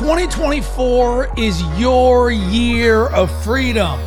2024 is your year of freedom,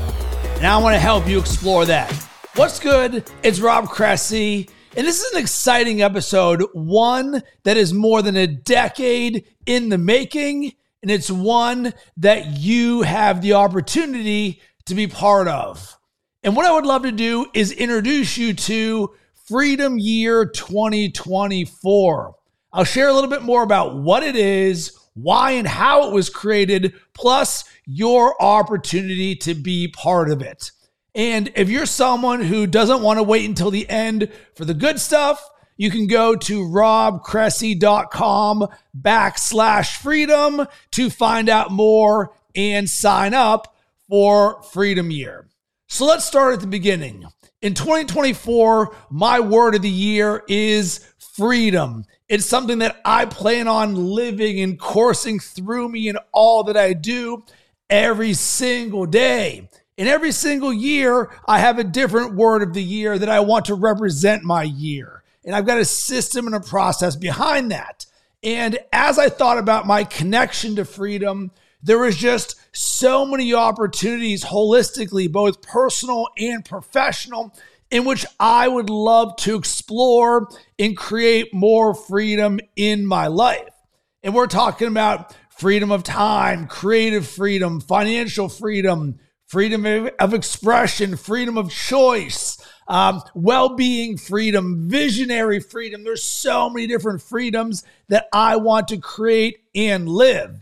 and I want to help you explore that. What's good? It's Rob Cressy, and this is an exciting episode, one that is more than a decade in the making, and it's one that you have the opportunity to be part of. And what I would love to do is introduce you to Freedom Year 2024. I'll share a little bit more about what it is why and how it was created, plus your opportunity to be part of it. And if you're someone who doesn't want to wait until the end for the good stuff, you can go to robcressy.com backslash freedom to find out more and sign up for Freedom Year. So let's start at the beginning. In 2024, my word of the year is freedom. It's something that I plan on living and coursing through me in all that I do every single day. In every single year, I have a different word of the year that I want to represent my year. And I've got a system and a process behind that. And as I thought about my connection to freedom, there was just so many opportunities holistically, both personal and professional, in which I would love to explore and create more freedom in my life. And we're talking about freedom of time, creative freedom, financial freedom, freedom of expression, freedom of choice, um, well being freedom, visionary freedom. There's so many different freedoms that I want to create and live.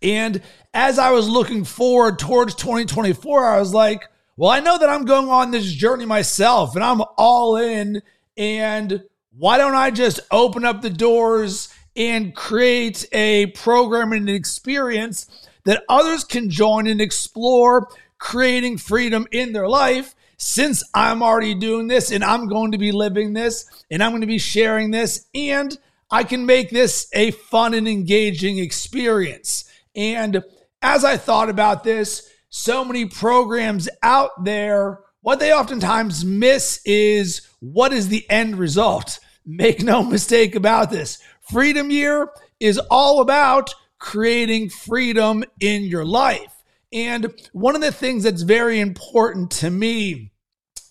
And as I was looking forward towards 2024, I was like, well, I know that I'm going on this journey myself and I'm all in. And why don't I just open up the doors and create a program and an experience that others can join and explore creating freedom in their life? Since I'm already doing this and I'm going to be living this and I'm going to be sharing this, and I can make this a fun and engaging experience. And as I thought about this, so many programs out there, what they oftentimes miss is what is the end result? Make no mistake about this. Freedom Year is all about creating freedom in your life. And one of the things that's very important to me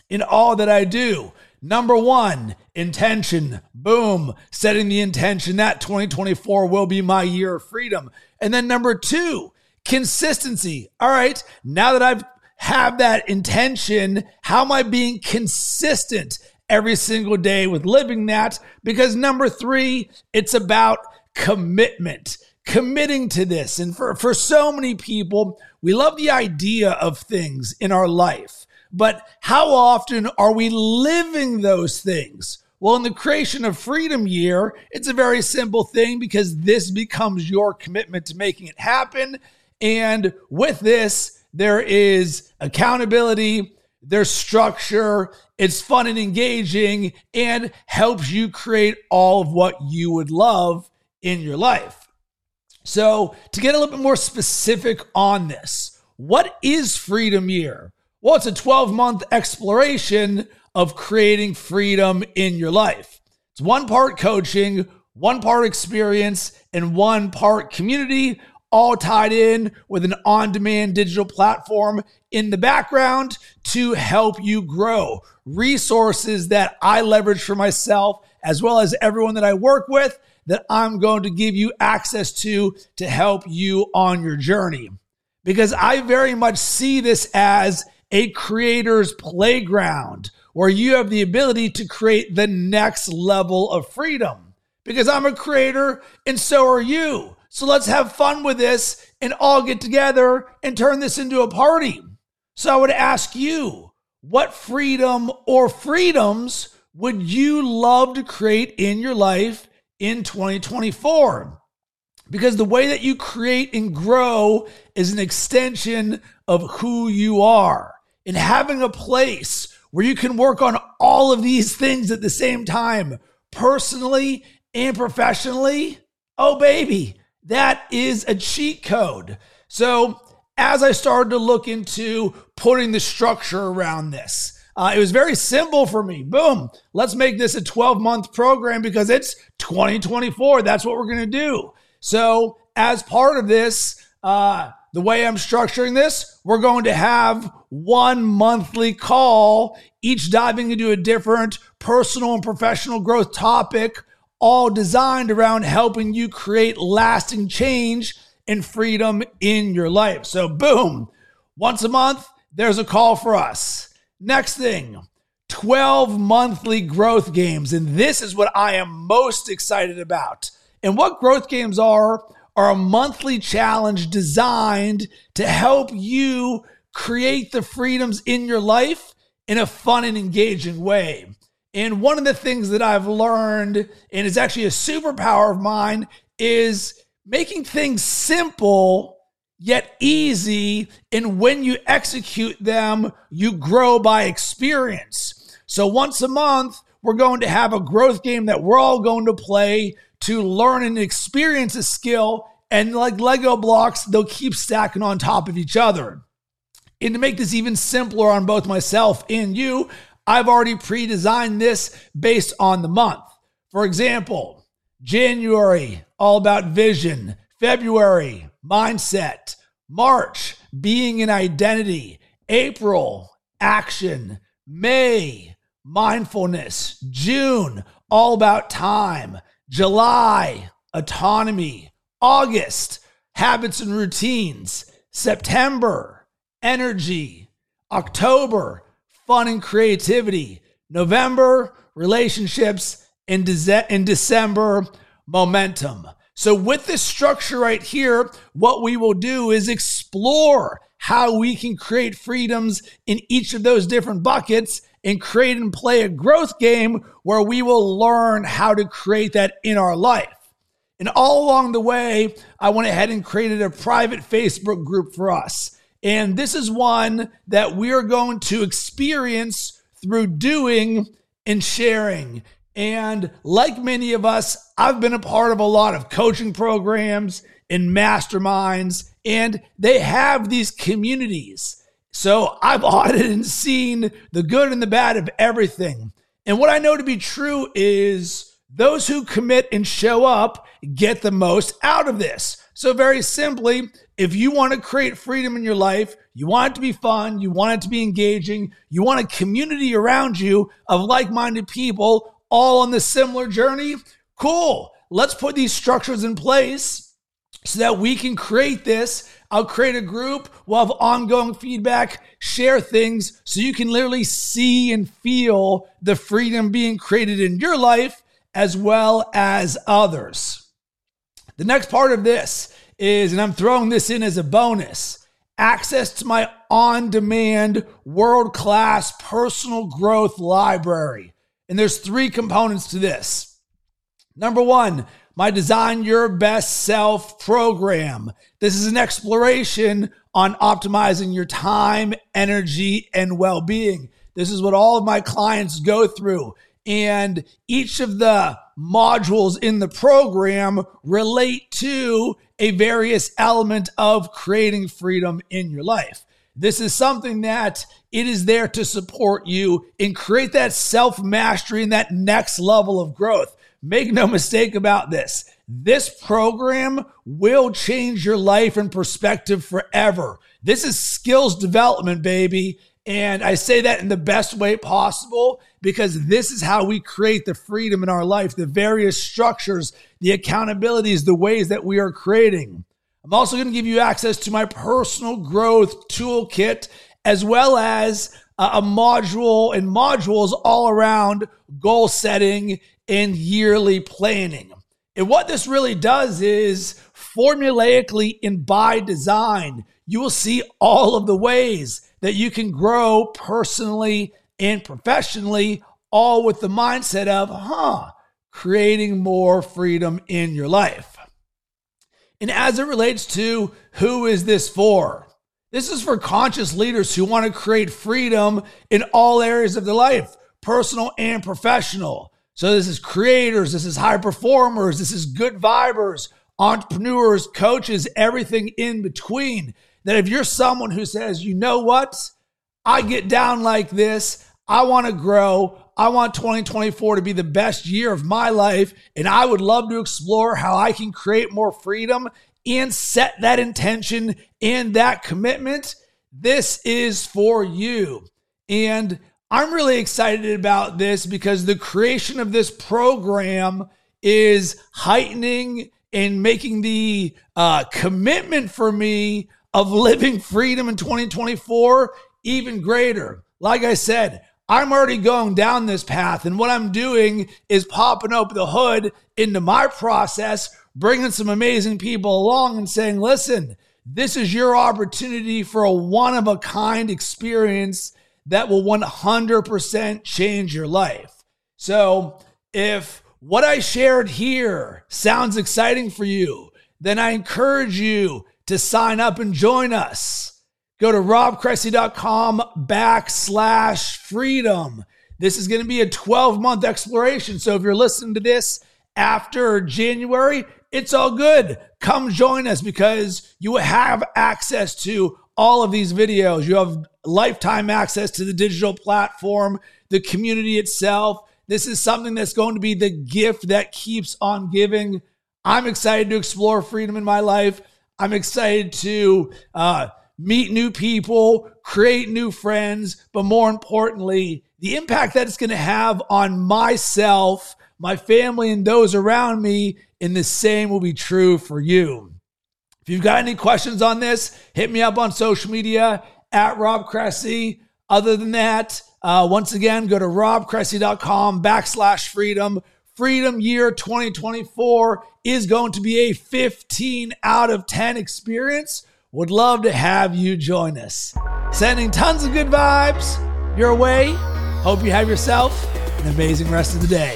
in all that I do, number one, intention. Boom, setting the intention that 2024 will be my year of freedom. And then number two, Consistency. All right. Now that I've have that intention, how am I being consistent every single day with living that? Because number three, it's about commitment, committing to this. And for, for so many people, we love the idea of things in our life, but how often are we living those things? Well, in the creation of Freedom Year, it's a very simple thing because this becomes your commitment to making it happen. And with this, there is accountability, there's structure, it's fun and engaging, and helps you create all of what you would love in your life. So, to get a little bit more specific on this, what is Freedom Year? Well, it's a 12 month exploration of creating freedom in your life. It's one part coaching, one part experience, and one part community all tied in with an on demand digital platform in the background to help you grow. Resources that I leverage for myself, as well as everyone that I work with, that I'm going to give you access to to help you on your journey. Because I very much see this as a creator's playground where you have the ability to create the next level of freedom. Because I'm a creator and so are you. So let's have fun with this and all get together and turn this into a party. So I would ask you, what freedom or freedoms would you love to create in your life in 2024? Because the way that you create and grow is an extension of who you are. And having a place where you can work on all of these things at the same time, personally and professionally, oh, baby, that is a cheat code. So, as I started to look into putting the structure around this, uh, it was very simple for me. Boom, let's make this a 12 month program because it's 2024. That's what we're going to do. So, as part of this, uh, the way I'm structuring this, we're going to have one monthly call, each diving into a different personal and professional growth topic, all designed around helping you create lasting change and freedom in your life. So, boom, once a month, there's a call for us. Next thing, 12 monthly growth games. And this is what I am most excited about. And what growth games are, are a monthly challenge designed to help you create the freedoms in your life in a fun and engaging way. And one of the things that I've learned, and is actually a superpower of mine, is making things simple yet easy. And when you execute them, you grow by experience. So once a month, we're going to have a growth game that we're all going to play to learn and experience a skill. And like Lego blocks, they'll keep stacking on top of each other. And to make this even simpler on both myself and you, I've already pre designed this based on the month. For example, January, all about vision. February, mindset. March, being an identity. April, action. May, mindfulness. June, all about time. July, autonomy. August, habits and routines. September, energy. October, fun and creativity. November, relationships. In, De- in December, momentum. So, with this structure right here, what we will do is explore how we can create freedoms in each of those different buckets and create and play a growth game where we will learn how to create that in our life. And all along the way, I went ahead and created a private Facebook group for us. And this is one that we are going to experience through doing and sharing. And like many of us, I've been a part of a lot of coaching programs and masterminds, and they have these communities. So I've audited and seen the good and the bad of everything. And what I know to be true is those who commit and show up get the most out of this. So, very simply, if you want to create freedom in your life, you want it to be fun, you want it to be engaging, you want a community around you of like minded people all on the similar journey? Cool. Let's put these structures in place so that we can create this. I'll create a group. We'll have ongoing feedback, share things so you can literally see and feel the freedom being created in your life as well as others. The next part of this is, and I'm throwing this in as a bonus access to my on demand, world class personal growth library. And there's three components to this. Number one, my Design Your Best Self program. This is an exploration on optimizing your time, energy, and well being. This is what all of my clients go through. And each of the modules in the program relate to a various element of creating freedom in your life. This is something that it is there to support you and create that self mastery and that next level of growth. Make no mistake about this. This program will change your life and perspective forever. This is skills development, baby. And I say that in the best way possible because this is how we create the freedom in our life, the various structures, the accountabilities, the ways that we are creating. I'm also going to give you access to my personal growth toolkit, as well as a module and modules all around goal setting and yearly planning. And what this really does is formulaically and by design, you will see all of the ways that you can grow personally and professionally, all with the mindset of, huh, creating more freedom in your life. And as it relates to who is this for? This is for conscious leaders who want to create freedom in all areas of their life, personal and professional. So this is creators, this is high performers, this is good vibers, entrepreneurs, coaches, everything in between. That if you're someone who says, you know what? I get down like this. I want to grow. I want 2024 to be the best year of my life. And I would love to explore how I can create more freedom and set that intention and that commitment, this is for you. And I'm really excited about this because the creation of this program is heightening and making the uh, commitment for me of living freedom in 2024 even greater. Like I said, I'm already going down this path, and what I'm doing is popping open the hood into my process, bringing some amazing people along and saying, listen, this is your opportunity for a one of a kind experience that will 100% change your life. So, if what I shared here sounds exciting for you, then I encourage you to sign up and join us. Go to robcressy.com backslash freedom. This is going to be a 12 month exploration. So if you're listening to this after January, it's all good. Come join us because you have access to all of these videos. You have lifetime access to the digital platform, the community itself. This is something that's going to be the gift that keeps on giving. I'm excited to explore freedom in my life. I'm excited to uh, meet new people, create new friends, but more importantly, the impact that it's going to have on myself, my family, and those around me. And the same will be true for you. If you've got any questions on this, hit me up on social media at Rob Cressy. Other than that, uh, once again, go to robcressy.com backslash freedom. Freedom Year 2024 is going to be a 15 out of 10 experience. Would love to have you join us. Sending tons of good vibes your way. Hope you have yourself an amazing rest of the day.